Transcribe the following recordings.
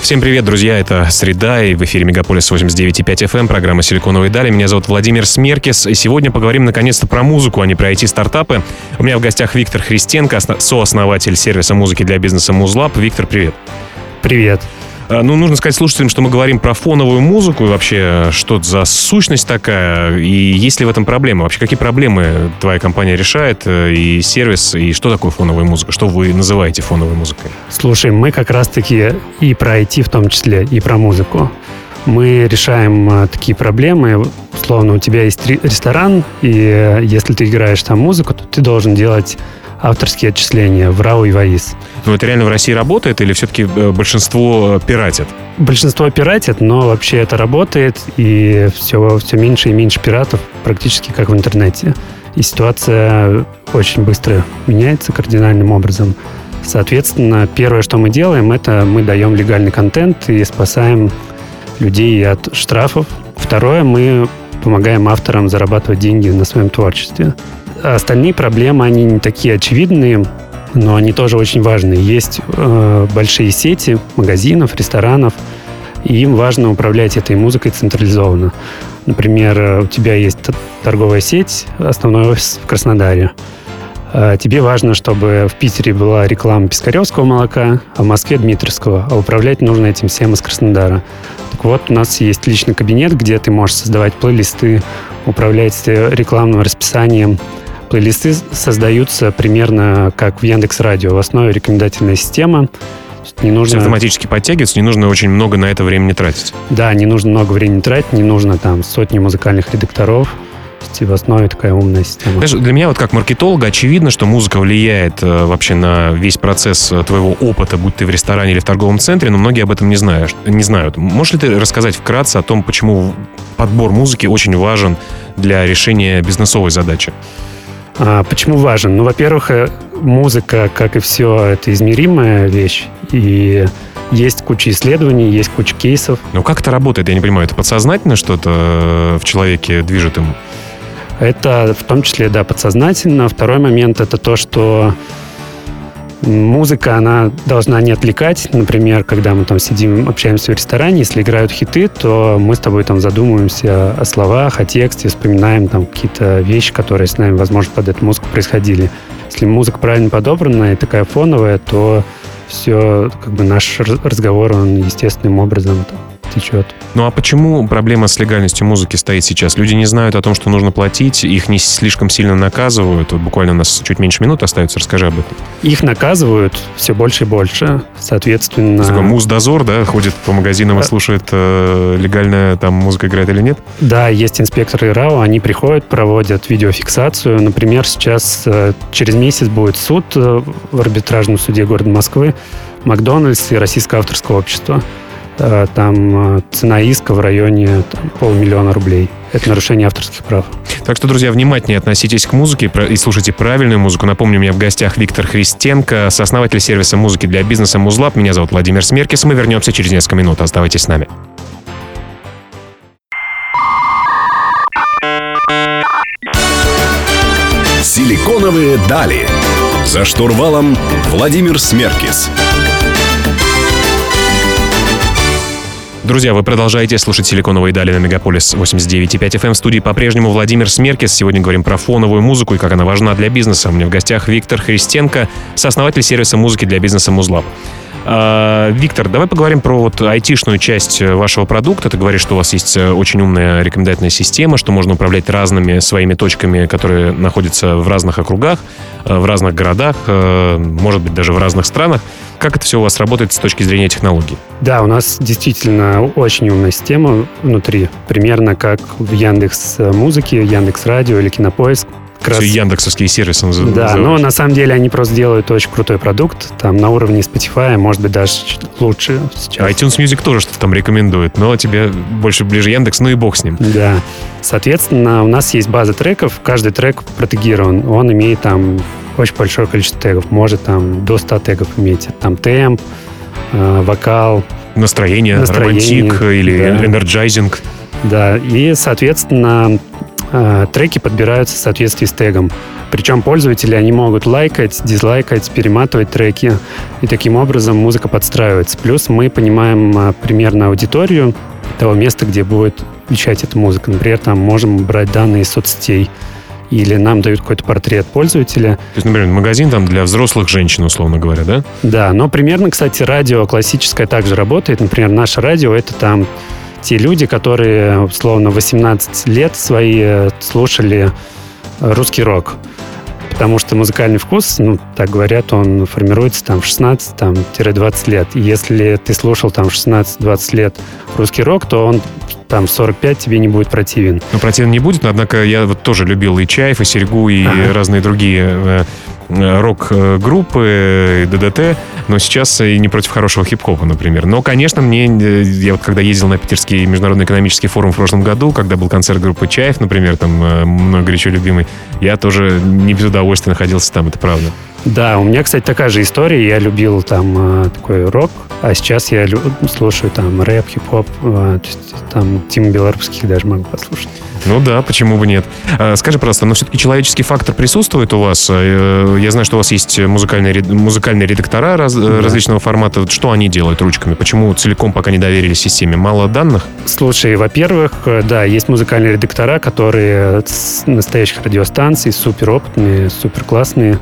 Всем привет, друзья, это «Среда» и в эфире Мегаполис 89.5 FM, эм, программа «Силиконовые дали». Меня зовут Владимир Смеркис, и сегодня поговорим наконец-то про музыку, а не про IT-стартапы. У меня в гостях Виктор Христенко, сооснователь сервиса музыки для бизнеса «Музлаб». Виктор, привет. Привет. А, ну, нужно сказать слушателям, что мы говорим про фоновую музыку и вообще, что это за сущность такая, и есть ли в этом проблема? Вообще, какие проблемы твоя компания решает, э, и сервис, и что такое фоновая музыка? Что вы называете фоновой музыкой? Слушай, мы как раз-таки и про IT в том числе, и про музыку. Мы решаем э, такие проблемы. Условно, у тебя есть ресторан, и э, если ты играешь там музыку, то ты должен делать авторские отчисления в RAW и VAIS. Но это реально в России работает или все-таки э, большинство пиратит? Большинство пиратит, но вообще это работает, и все, все меньше и меньше пиратов, практически как в интернете. И ситуация очень быстро меняется кардинальным образом. Соответственно, первое, что мы делаем, это мы даем легальный контент и спасаем людей от штрафов. Второе, мы помогаем авторам зарабатывать деньги на своем творчестве. Остальные проблемы, они не такие очевидные, но они тоже очень важные. Есть э, большие сети магазинов, ресторанов, и им важно управлять этой музыкой централизованно. Например, э, у тебя есть торговая сеть, основной офис в Краснодаре. Э, тебе важно, чтобы в Питере была реклама Пискаревского молока, а в Москве Дмитровского, а управлять нужно этим всем из Краснодара. Так вот, у нас есть личный кабинет, где ты можешь создавать плейлисты, управлять рекламным расписанием, Плейлисты создаются примерно как в Яндекс Радио. В основе рекомендательная система. Не нужно... автоматически подтягивается, не нужно очень много на это времени тратить. Да, не нужно много времени тратить, не нужно там сотни музыкальных редакторов. В основе такая умная система. Знаешь, для меня вот как маркетолога очевидно, что музыка влияет э, вообще на весь процесс э, твоего опыта, будь ты в ресторане или в торговом центре, но многие об этом не знают. Не знают. Можешь ли ты рассказать вкратце о том, почему подбор музыки очень важен для решения бизнесовой задачи? А, почему важен? Ну, во-первых, э, музыка, как и все, это измеримая вещь. И есть куча исследований, есть куча кейсов. Ну, как это работает? Я не понимаю. Это подсознательно что-то э, в человеке движет ему? Это в том числе, да, подсознательно. Второй момент — это то, что Музыка, она должна не отвлекать. Например, когда мы там сидим, общаемся в ресторане, если играют хиты, то мы с тобой там задумываемся о словах, о тексте, вспоминаем там какие-то вещи, которые с нами, возможно, под эту музыку происходили. Если музыка правильно подобрана и такая фоновая, то все, как бы наш разговор, он естественным образом течет. Ну а почему проблема с легальностью музыки стоит сейчас? Люди не знают о том, что нужно платить, их не слишком сильно наказывают. Вот буквально у нас чуть меньше минут остается, расскажи об этом. Их наказывают все больше и больше, соответственно... Такой муз-дозор, да, ходит по магазинам и слушает, э, легальная там музыка играет или нет? Да, есть инспекторы РАО, они приходят, проводят видеофиксацию. Например, сейчас э, через месяц будет суд э, в арбитражном суде города Москвы Макдональдс и Российское авторское общество. Э, там э, цена иска в районе там, полмиллиона рублей. Это нарушение авторских прав. Так что, друзья, внимательнее относитесь к музыке и слушайте правильную музыку. Напомню, у меня в гостях Виктор Христенко, сооснователь сервиса музыки для бизнеса «Музлаб». Меня зовут Владимир Смеркис. Мы вернемся через несколько минут. Оставайтесь с нами. Силиконовые дали. За штурвалом Владимир Смеркис. Друзья, вы продолжаете слушать «Силиконовые дали» на Мегаполис 89.5 FM. В студии по-прежнему Владимир Смеркис. Сегодня говорим про фоновую музыку и как она важна для бизнеса. У меня в гостях Виктор Христенко, сооснователь сервиса музыки для бизнеса «Музлаб». А, Виктор, давай поговорим про вот айтишную часть э, вашего продукта. Ты говоришь, что у вас есть э, очень умная рекомендательная система, что можно управлять разными своими точками, которые находятся в разных округах, э, в разных городах, может быть, даже в разных странах. Как это все у вас работает с точки зрения технологий? Да, у нас действительно очень умная система внутри. Примерно как в Яндекс Музыке, Яндекс Радио или Кинопоиск как раз... яндексовские сервисы называют. Да, но на самом деле они просто делают очень крутой продукт, там на уровне Spotify, может быть, даже лучше сейчас. iTunes Music тоже что-то там рекомендует, но тебе больше ближе Яндекс, ну и бог с ним. Да. Соответственно, у нас есть база треков, каждый трек протегирован, он имеет там очень большое количество тегов, может там до 100 тегов иметь, там темп, э, вокал. Настроение, настроение романтик или да. energizing. Да, и, соответственно, треки подбираются в соответствии с тегом. Причем пользователи, они могут лайкать, дизлайкать, перематывать треки. И таким образом музыка подстраивается. Плюс мы понимаем э, примерно аудиторию того места, где будет вещать эта музыка. Например, там можем брать данные из соцсетей или нам дают какой-то портрет пользователя. То есть, например, магазин там для взрослых женщин, условно говоря, да? Да, но примерно, кстати, радио классическое также работает. Например, наше радио — это там те люди, которые, условно, 18 лет свои э, слушали русский рок. Потому что музыкальный вкус, ну, так говорят, он формируется там в 16-20 лет. И если ты слушал там 16-20 лет русский рок, то он там 45 тебе не будет противен. Ну, противен не будет, но, однако я вот тоже любил и Чаев, и Серегу, и ага. разные другие Э, рок-группы, ДДТ, но сейчас и не против хорошего хип-хопа, например. Но, конечно, мне, э, я вот когда ездил на Питерский международный экономический форум в прошлом году, когда был концерт группы Чаев, например, там э, мной горячо любимый, я тоже не без удовольствия находился там, это правда. Да, у меня, кстати, такая же история. Я любил там такой рок, а сейчас я слушаю там рэп, хип-хоп, там Тим Белорусских даже могу послушать. Ну да, почему бы нет. А, скажи, пожалуйста, но все-таки человеческий фактор присутствует у вас? Э, я знаю, что у вас есть музыкальные, музыкальные редактора раз, да. различного формата. Что они делают ручками? Почему целиком пока не доверили системе? Мало данных? Слушай, во-первых, э, да, есть музыкальные редактора, которые с настоящих радиостанций, супер опытные, супер классные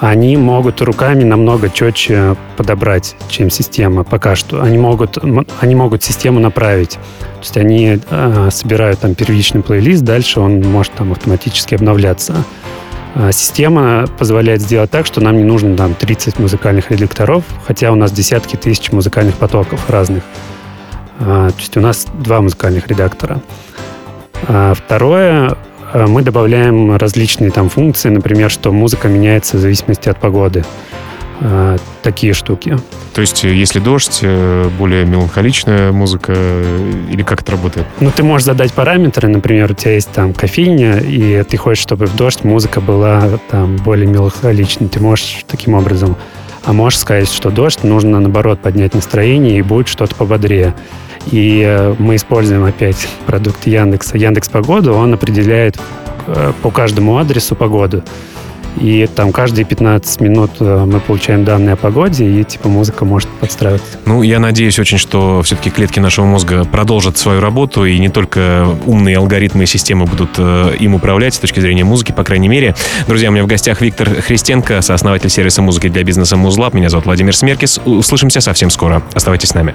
они могут руками намного четче подобрать, чем система пока что. Они могут, они могут систему направить. То есть они э, собирают там первичный плейлист, дальше он может там автоматически обновляться. А система позволяет сделать так, что нам не нужно там 30 музыкальных редакторов, хотя у нас десятки тысяч музыкальных потоков разных. А, то есть у нас два музыкальных редактора. А второе, мы добавляем различные там функции, например, что музыка меняется в зависимости от погоды. Э, такие штуки. То есть, э, если дождь, более меланхоличная музыка, или как это работает? Ну, ты можешь задать параметры, например, у тебя есть там кофейня, и ты хочешь, чтобы в дождь музыка была там более меланхоличной. Ты можешь таким образом. А можешь сказать, что дождь нужно, наоборот, поднять настроение, и будет что-то пободрее. И э, мы используем опять продукт Яндекса. Яндекс Погоду, он определяет э, по каждому адресу погоду. И там каждые 15 минут э, мы получаем данные о погоде, и типа музыка может подстраиваться. Ну, я надеюсь очень, что все-таки клетки нашего мозга продолжат свою работу, и не только умные алгоритмы и системы будут им управлять с точки зрения музыки, по крайней мере. Друзья, у меня в гостях Виктор Христенко, сооснователь сервиса музыки для бизнеса Музлаб. Меня зовут Владимир Смеркис. Услышимся совсем скоро. Оставайтесь с нами.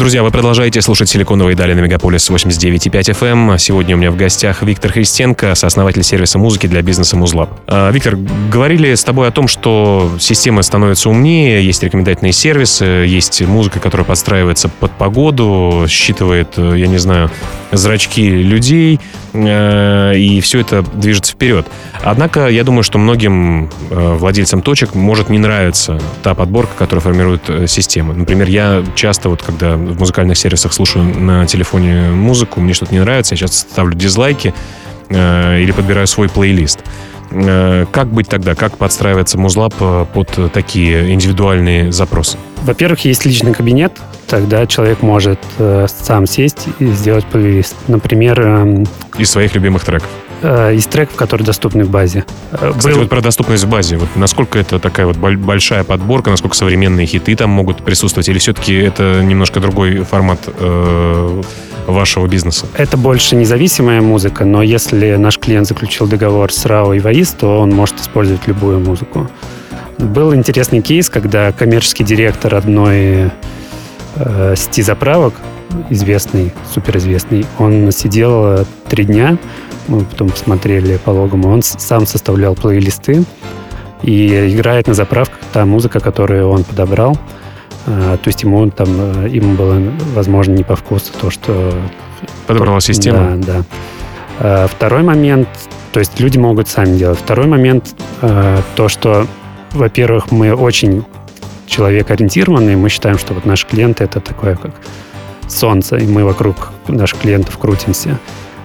Друзья, вы продолжаете слушать «Силиконовые дали» на Мегаполис 89.5 FM. Сегодня у меня в гостях Виктор Христенко, сооснователь сервиса музыки для бизнеса Музлаб. А, Виктор, говорили с тобой о том, что система становится умнее, есть рекомендательные сервисы, есть музыка, которая подстраивается под погоду, считывает, я не знаю, зрачки людей, э, и все это движется вперед. Однако, я думаю, что многим э, владельцам точек может не нравиться та подборка, которую формирует э, система. Например, я часто, вот когда в музыкальных сервисах слушаю на телефоне музыку, мне что-то не нравится, я часто ставлю дизлайки или подбираю свой плейлист. Как быть тогда? Как подстраивается Музлаб под такие индивидуальные запросы? Во-первых, есть личный кабинет, тогда человек может э, сам сесть и сделать плейлист. Например... Э, из своих любимых треков? Э, из треков, которые доступны в базе. Э, Кстати, Был... вот про доступность в базе. Вот насколько это такая вот большая подборка, насколько современные хиты там могут присутствовать, или все-таки это немножко другой формат э, вашего бизнеса? Это больше независимая музыка, но если наш клиент заключил договор с RAW и VAIS, то он может использовать любую музыку. Был интересный кейс, когда коммерческий директор одной э, сети заправок, известный, суперизвестный, он сидел три дня, мы потом посмотрели по логам, он сам составлял плейлисты и играет на заправках та музыка, которую он подобрал. Э, то есть ему там, э, ему было, возможно, не по вкусу то, что... Подобрала система? Да, да. Э, второй момент, то есть люди могут сами делать. Второй момент, то, что, во-первых, мы очень человек ориентированные, мы считаем, что вот наши клиенты это такое как солнце, и мы вокруг наших клиентов крутимся.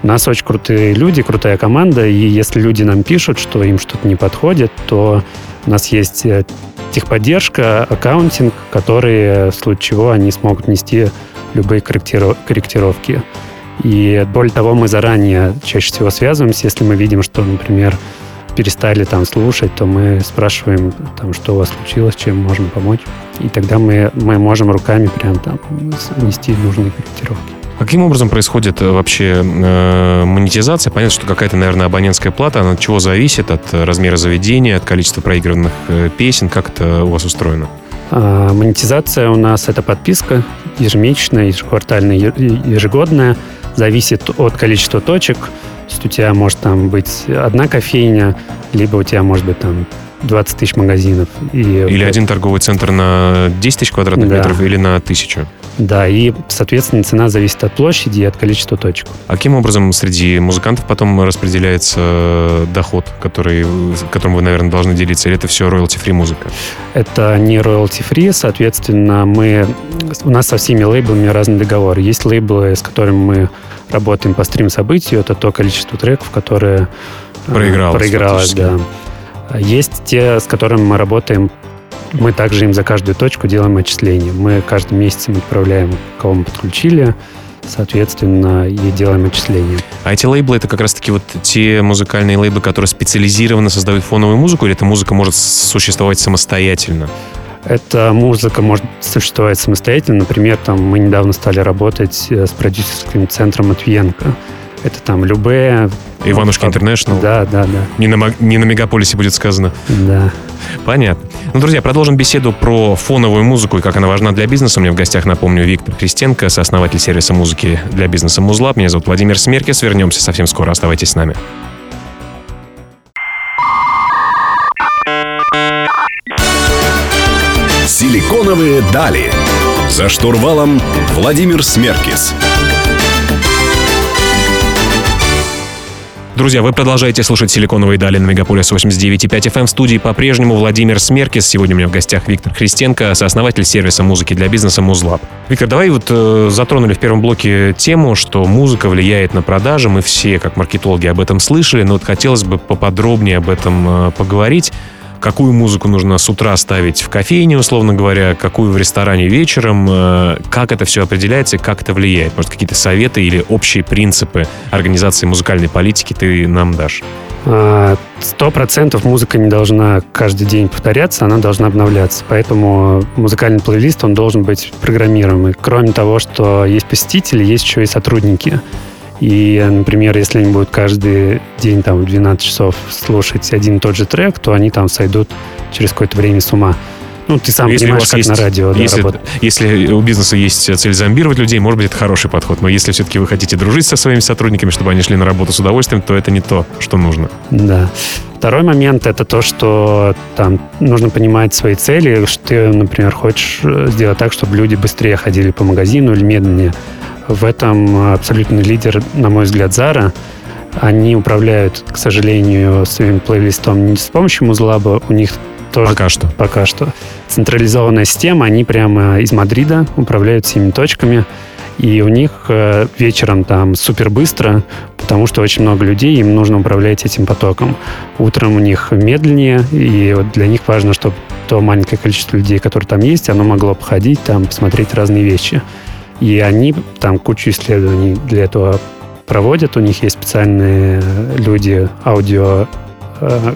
У нас очень крутые люди, крутая команда, и если люди нам пишут, что им что-то не подходит, то у нас есть э, техподдержка, аккаунтинг, которые, в случае чего, они смогут нести любые корректировки. И более того, мы заранее чаще всего связываемся, если мы видим, что, например, перестали там слушать, то мы спрашиваем, там, что у вас случилось, чем можем помочь. И тогда мы, мы можем руками прям там внести нужные корректировки. Каким образом происходит э, вообще э, монетизация? Понятно, что какая-то, наверное, абонентская плата, она от чего зависит? От размера заведения, от количества проигранных э, песен? Как это у вас устроено? А, монетизация у нас это подписка ежемесячная, ежеквартальная, ежегодная. Зависит от количества точек. То есть у тебя может там быть одна кофейня, либо у тебя может быть там 20 тысяч магазинов. И или вот... один торговый центр на 10 тысяч квадратных да. метров, или на тысячу. Да, и, соответственно, цена зависит от площади и от количества точек. А каким образом среди музыкантов потом распределяется доход, который, которым вы, наверное, должны делиться? Или это все royalty-free музыка? Это не royalty-free, соответственно, мы, у нас со всеми лейблами разный договор. Есть лейблы, с которыми мы работаем по стрим-событию, это то количество треков, которые э, проигралось, проигралось да. Есть те, с которыми мы работаем мы также им за каждую точку делаем отчисления. Мы каждый месяц им отправляем, кого мы подключили, соответственно, и делаем отчисления. А эти лейблы — это как раз-таки вот те музыкальные лейблы, которые специализированно создают фоновую музыку, или эта музыка может существовать самостоятельно? Эта музыка может существовать самостоятельно. Например, там мы недавно стали работать э, с продюсерским центром Матвиенко. Это там любые... Иванушки Интернешнл? Да, да, да. Не на, не на Мегаполисе будет сказано. Да. Понятно. Ну, друзья, продолжим беседу про фоновую музыку и как она важна для бизнеса. У меня в гостях, напомню, Виктор Христенко, сооснователь сервиса музыки для бизнеса Музлаб. Меня зовут Владимир Смеркис. Вернемся совсем скоро. Оставайтесь с нами. Силиконовые дали. За штурвалом Владимир Смеркис. Друзья, вы продолжаете слушать «Силиконовые дали» на Мегаполис 89.5 FM. В студии по-прежнему Владимир Смеркис. Сегодня у меня в гостях Виктор Христенко, сооснователь сервиса музыки для бизнеса «Музлаб». Виктор, давай вот э, затронули в первом блоке тему, что музыка влияет на продажи. Мы все, как маркетологи, об этом слышали, но вот хотелось бы поподробнее об этом э, поговорить какую музыку нужно с утра ставить в кофейне, условно говоря, какую в ресторане вечером, э, как это все определяется и как это влияет. Может, какие-то советы или общие принципы организации музыкальной политики ты нам дашь? А, сто процентов музыка не должна каждый день повторяться, она должна обновляться. Поэтому музыкальный плейлист, он должен быть программируемый. Кроме того, что есть посетители, есть еще и сотрудники. И, например, если они будут каждый день там в 12 часов слушать один и тот же трек, то они там сойдут через какое-то время с ума. Ну, ты сам если понимаешь, как есть, на радио если, да, если у бизнеса есть цель зомбировать людей, может быть, это хороший подход. Но если все-таки вы хотите дружить со своими сотрудниками, чтобы они шли на работу с удовольствием, то это не то, что нужно. Да. Второй момент — это то, что там нужно понимать свои цели, что ты, например, хочешь сделать так, чтобы люди быстрее ходили по магазину или медленнее. В этом абсолютный лидер, на мой взгляд, Zara. Они управляют, к сожалению, своим плейлистом не с помощью Музлаба. У них тоже... Пока что. Пока что. Централизованная система. Они прямо из Мадрида управляют всеми точками. И у них э, вечером там супер быстро, потому что очень много людей, им нужно управлять этим потоком. Утром у них медленнее, и вот для них важно, чтобы то маленькое количество людей, которые там есть, оно могло походить, там, посмотреть разные вещи. И они там кучу исследований для этого проводят. У них есть специальные люди, аудио... Э,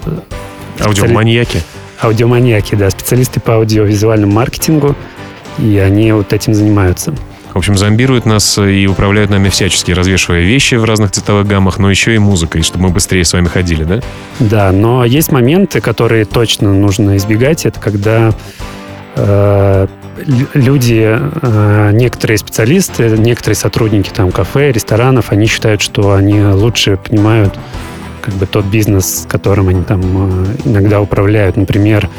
Аудиоманьяки? Аудиоманьяки, да, специалисты по аудиовизуальному маркетингу, и они вот этим занимаются. В общем, зомбируют нас и управляют нами всячески, развешивая вещи в разных цветовых гаммах, но еще и музыкой, чтобы мы быстрее с вами ходили, да? Да, но есть моменты, которые точно нужно избегать. Это когда э, люди, э, некоторые специалисты, некоторые сотрудники там кафе, ресторанов, они считают, что они лучше понимают как бы тот бизнес, которым они там э, иногда управляют. Например,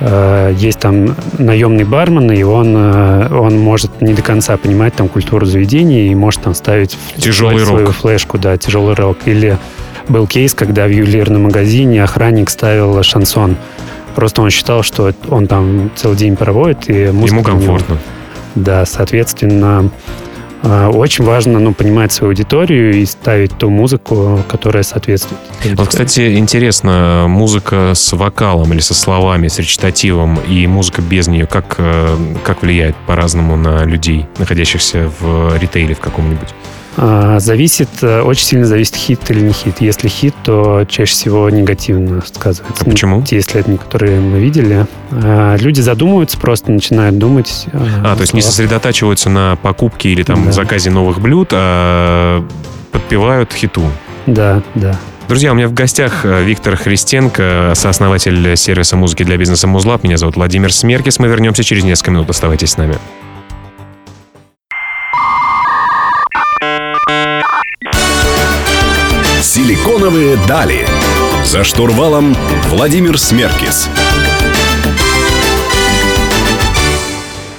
э, есть там наемный бармен, и он, он может не до конца понимать там культуру заведения и может там ставить тяжелый свою рок. флешку, да, тяжелый рок. Или был кейс, когда в ювелирном магазине охранник ставил шансон Просто он считал, что он там целый день проводит, и Ему для него- комфортно. Да, соответственно, а, очень важно ну, понимать свою аудиторию и ставить ту музыку, которая соответствует. Вот, кстати, интересно, музыка с вокалом или со словами, с речитативом и музыка без нее, как, э, как влияет по-разному на людей, находящихся в ритейле в каком-нибудь? А, Зависит, э, очень сильно зависит, хит или не хит. Если хит, то чаще всего негативно сказывается. А почему? Те исследования, которые мы видели. А, Люди задумываются, просто начинают думать. э, А, то есть не сосредотачиваются на покупке или там Да. заказе новых блюд, а подпевают хиту. Да, да. Друзья, у меня в гостях э, Виктор Христенко, сооснователь сервиса музыки для бизнеса Музлаб. Меня зовут Владимир Смеркис. Мы вернемся через несколько минут. Оставайтесь с нами. Силиконовые дали. За штурвалом Владимир Смеркис.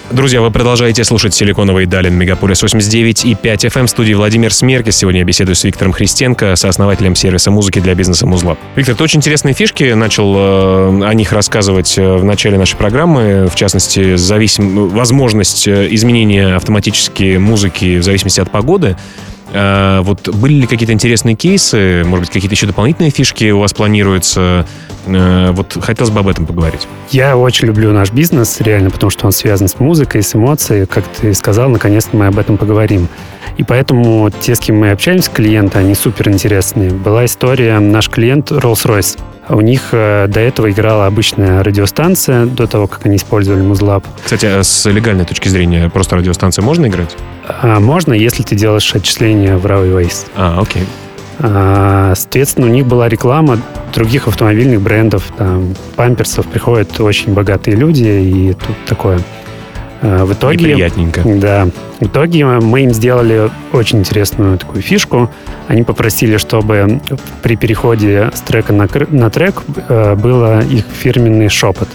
Друзья, вы продолжаете слушать «Силиконовые дали» на Мегаполис 89 и 5 FM в студии Владимир Смеркис. Сегодня я беседую с Виктором Христенко, сооснователем сервиса музыки для бизнеса Музлаб. Виктор, ты очень интересные фишки начал э, о них рассказывать э, в начале нашей программы. В частности, зависим... возможность э, изменения автоматически музыки в зависимости от погоды. Э, Вот были ли какие-то интересные кейсы, может быть, какие-то еще дополнительные фишки у вас планируются? Э, Вот хотелось бы об этом поговорить. Я очень люблю наш бизнес, реально, потому что он связан с музыкой, с эмоцией. Как ты сказал, наконец-то мы об этом поговорим. И поэтому те, с кем мы общаемся, клиенты, они супер интересные. Была история, наш клиент Rolls-Royce. У них э, до этого играла обычная радиостанция, до того, как они использовали Музлаб. Кстати, а с легальной точки зрения, просто радиостанции можно играть? А можно, если ты делаешь отчисления в Waste. А, окей. А, Соответственно, у них была реклама других автомобильных брендов, там, памперсов. Приходят очень богатые люди, и тут такое. А, В итоге... Неприятненько. Да. В итоге мы им сделали очень интересную такую фишку. Они попросили, чтобы при переходе с трека на, на трек э, было их фирменный шепот.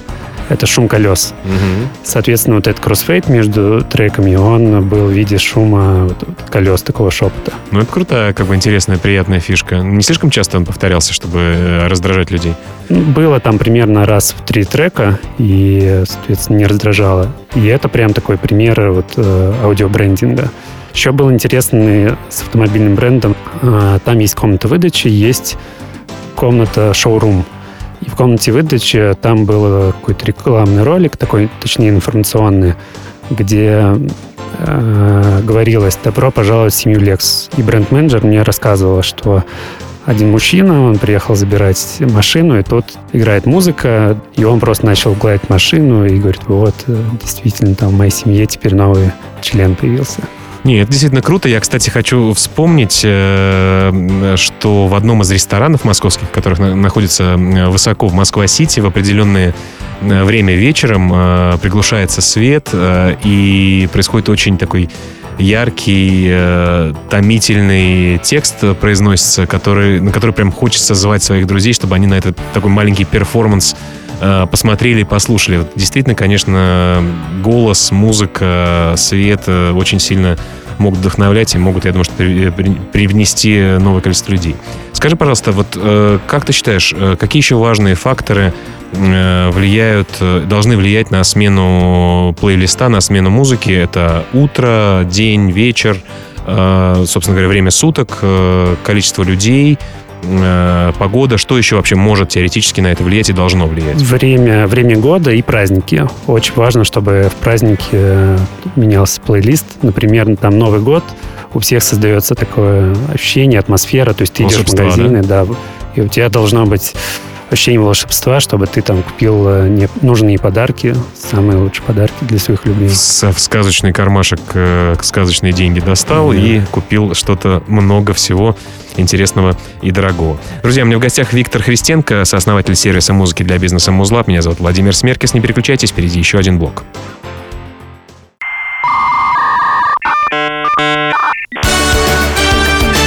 Это шум колес. Мгм. Соответственно, вот этот кроссфейт между треками, он был в виде шума вот, вот колес, такого шепота. Ну, это крутая, как бы интересная, приятная фишка. Не слишком часто он повторялся, чтобы э, раздражать людей. Ну, Было там примерно раз в три трека, и, соответственно, не раздражало. И это прям такой пример вот, э, аудиобрендинга. Еще был интересный с автомобильным брендом. А, Там есть комната выдачи, есть комната шоурум. И в комнате выдачи там был какой-то рекламный ролик, такой, точнее, информационный, где э, говорилось «Добро пожаловать в семью Lex». И бренд-менеджер мне рассказывала, что один мужчина, он приехал забирать машину, и тут играет музыка, и он просто начал гладить машину и говорит, вот, э, действительно, там в моей семье теперь новый член появился. Не, это действительно круто. Я, кстати, хочу вспомнить, э, что в одном из ресторанов московских, которых на- находится э, высоко в Москва-Сити, в определенное э, время вечером приглушается свет, и происходит очень такой яркий, томительный текст произносится, который, на который прям хочется звать своих друзей, чтобы они на этот такой маленький перформанс посмотрели и послушали. Действительно, конечно, голос, музыка, свет э, очень сильно могут вдохновлять и могут, я думаю, что при- при- привнести новое количество людей. Скажи, пожалуйста, вот э, как ты считаешь, э, какие еще важные факторы э, влияют, э, должны влиять на смену плейлиста, на смену музыки? Это утро, день, вечер, э, собственно говоря, время суток, э, количество людей, э, погода. Что еще вообще может теоретически на это влиять и должно влиять? Время, время года и праздники. Очень важно, чтобы в празднике э, менялся плейлист. Например, там Новый год, у всех создается такое ощущение, атмосфера. То есть ты идешь в магазины, да, и у тебя должно быть ощущение волшебства, чтобы ты там купил э, не- нужные подарки, самые лучшие подарки для своих любимых. С- в сказочный кармашек э, сказочные деньги достал Да. и купил что-то много всего интересного и дорогого. Друзья, у меня в гостях Виктор Христенко, сооснователь сервиса музыки для бизнеса Музлаб. Меня зовут Владимир Смеркис. Не переключайтесь, впереди еще один блок.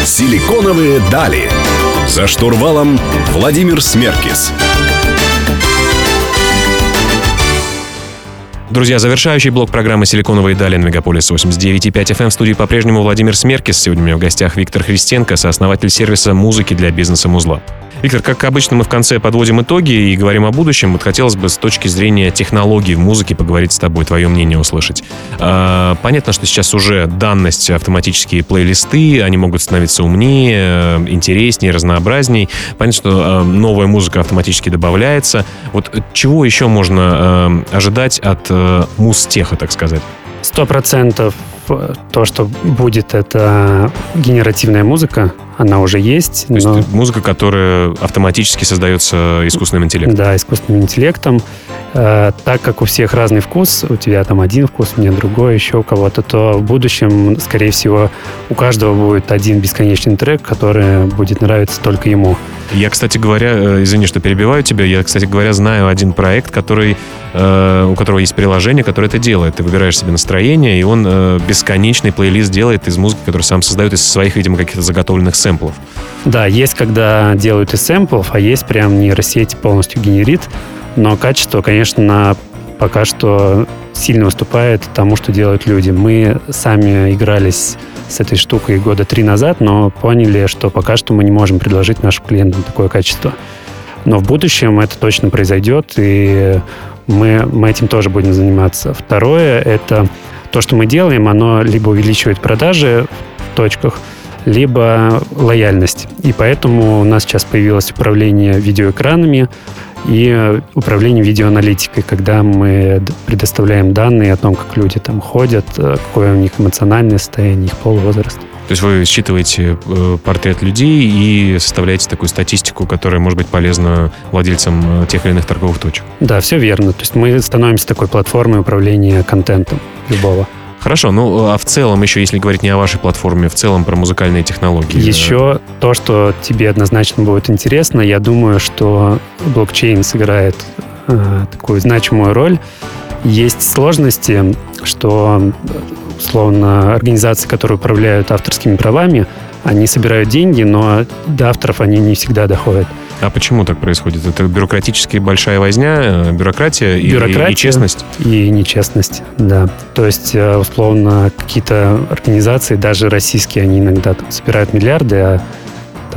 Силиконовые дали. За штурвалом Владимир Смеркис. Друзья, завершающий блок программы «Силиконовые дали» на Мегаполис 89.5 FM в студии по-прежнему Владимир Смеркис. Сегодня у меня в гостях Виктор Христенко, сооснователь сервиса музыки для бизнеса Музла. Виктор, как обычно, мы в конце подводим итоги и говорим о будущем. Вот хотелось бы с точки зрения технологий в музыке поговорить с тобой, твое мнение услышать. А, понятно, что сейчас уже данность автоматические плейлисты, они могут становиться умнее, интереснее, разнообразней. Понятно, что а, новая музыка автоматически добавляется. Вот чего еще можно а, ожидать от муз-теха, так сказать? Сто процентов то, что будет, это генеративная музыка, она уже есть. То но... есть музыка, которая автоматически создается искусственным интеллектом? Да, искусственным интеллектом. Э, так как у всех разный вкус, у тебя там один вкус, у меня другой, еще у кого-то, то в будущем, скорее всего, у каждого будет один бесконечный трек, который будет нравиться только ему. Я, кстати говоря, э, извини, что перебиваю тебя, я, кстати говоря, знаю один проект, который, э, у которого есть приложение, которое это делает. Ты выбираешь себе настроение, и он э, бесконечный плейлист делает из музыки, которую сам создает из своих, видимо, каких-то заготовленных сэмплов. Да, есть, когда делают из сэмплов, а есть прям нейросеть полностью генерит, но качество, конечно, пока что сильно уступает тому, что делают люди. Мы сами игрались с этой штукой года три назад, но поняли, что пока что мы не можем предложить нашим клиентам такое качество. Но в будущем это точно произойдет, и мы, мы этим тоже будем заниматься. Второе — это то, что мы делаем, оно либо увеличивает продажи в точках, либо лояльность. И поэтому у нас сейчас появилось управление видеоэкранами, и управление видеоаналитикой, когда мы предоставляем данные о том, как люди там ходят, э, какое у них эмоциональное состояние, их пол, возраст. То есть вы считываете э, портрет людей и составляете такую статистику, которая может быть полезна владельцам э, тех или иных торговых точек. Да, все верно. То есть мы становимся такой платформой управления контентом любого. Хорошо, ну а в целом еще, если говорить не о вашей платформе, в целом про музыкальные технологии. Еще то, что тебе однозначно будет интересно, я думаю, что блокчейн сыграет э, такую значимую роль. Есть сложности, что условно организации, которые управляют авторскими правами, они собирают деньги, но до авторов они не всегда доходят. А почему так происходит? Это бюрократическая большая возня, э, бюрократия, бюрократия и, и честность? И нечестность, да. То есть, э, условно, какие-то организации, даже российские, они иногда там, собирают миллиарды, а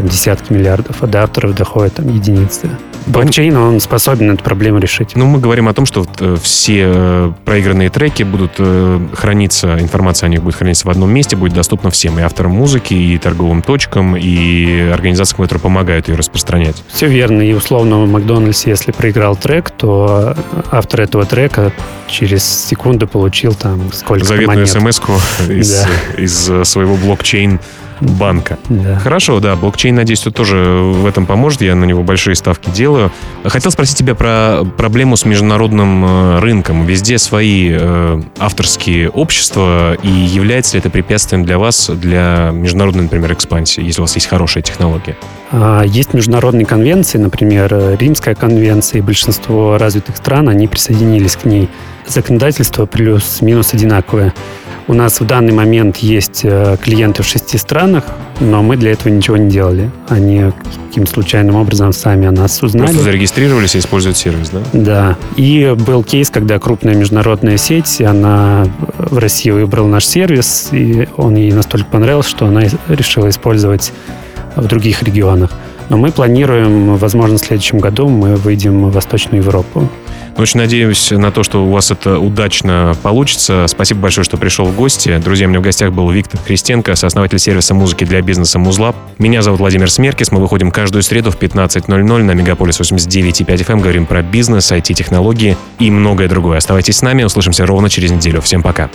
там десятки миллиардов, а до авторов доходят там единицы. Блокчейн, он способен эту проблему решить. Ну, мы говорим о том, что вот, э, все э, проигранные треки будут э, храниться, информация о них будет храниться в одном месте, будет доступна всем, и авторам музыки, и торговым точкам, и организациям, которые помогают ее распространять. Все верно. И условно в Макдональдсе, если проиграл трек, то автор этого трека через секунду получил там сколько Заветную смс-ку из, из своего блокчейн банка. Да. Хорошо, да, блокчейн, надеюсь, тут тоже в этом поможет. Я на него большие ставки делаю. Хотел спросить тебя про проблему с международным э, рынком. Везде свои э, авторские общества, и является ли это препятствием для вас, для международной, например, экспансии, если у вас есть хорошая технология? А, есть международные конвенции, например, Римская конвенция, и большинство развитых стран, они присоединились к ней. Законодательство плюс-минус одинаковое. У нас в данный момент есть э, клиенты в шести странах, но мы для этого ничего не делали. Они каким-то случайным образом сами о нас узнали. Просто зарегистрировались и используют сервис, да? Да. И был кейс, когда крупная международная сеть, она в России выбрала наш сервис, и он ей настолько понравился, что она решила использовать в других регионах. Но мы планируем, возможно, в следующем году мы выйдем в Восточную Европу. Очень надеюсь на то, что у вас это удачно получится. Спасибо большое, что пришел в гости. Друзья, у меня в гостях был Виктор Христенко, сооснователь сервиса музыки для бизнеса Музлаб. Меня зовут Владимир Смеркис. Мы выходим каждую среду в 15.00 на Мегаполис 89.5 FM. Говорим про бизнес, IT-технологии и многое другое. Оставайтесь с нами. Услышимся ровно через неделю. Всем пока.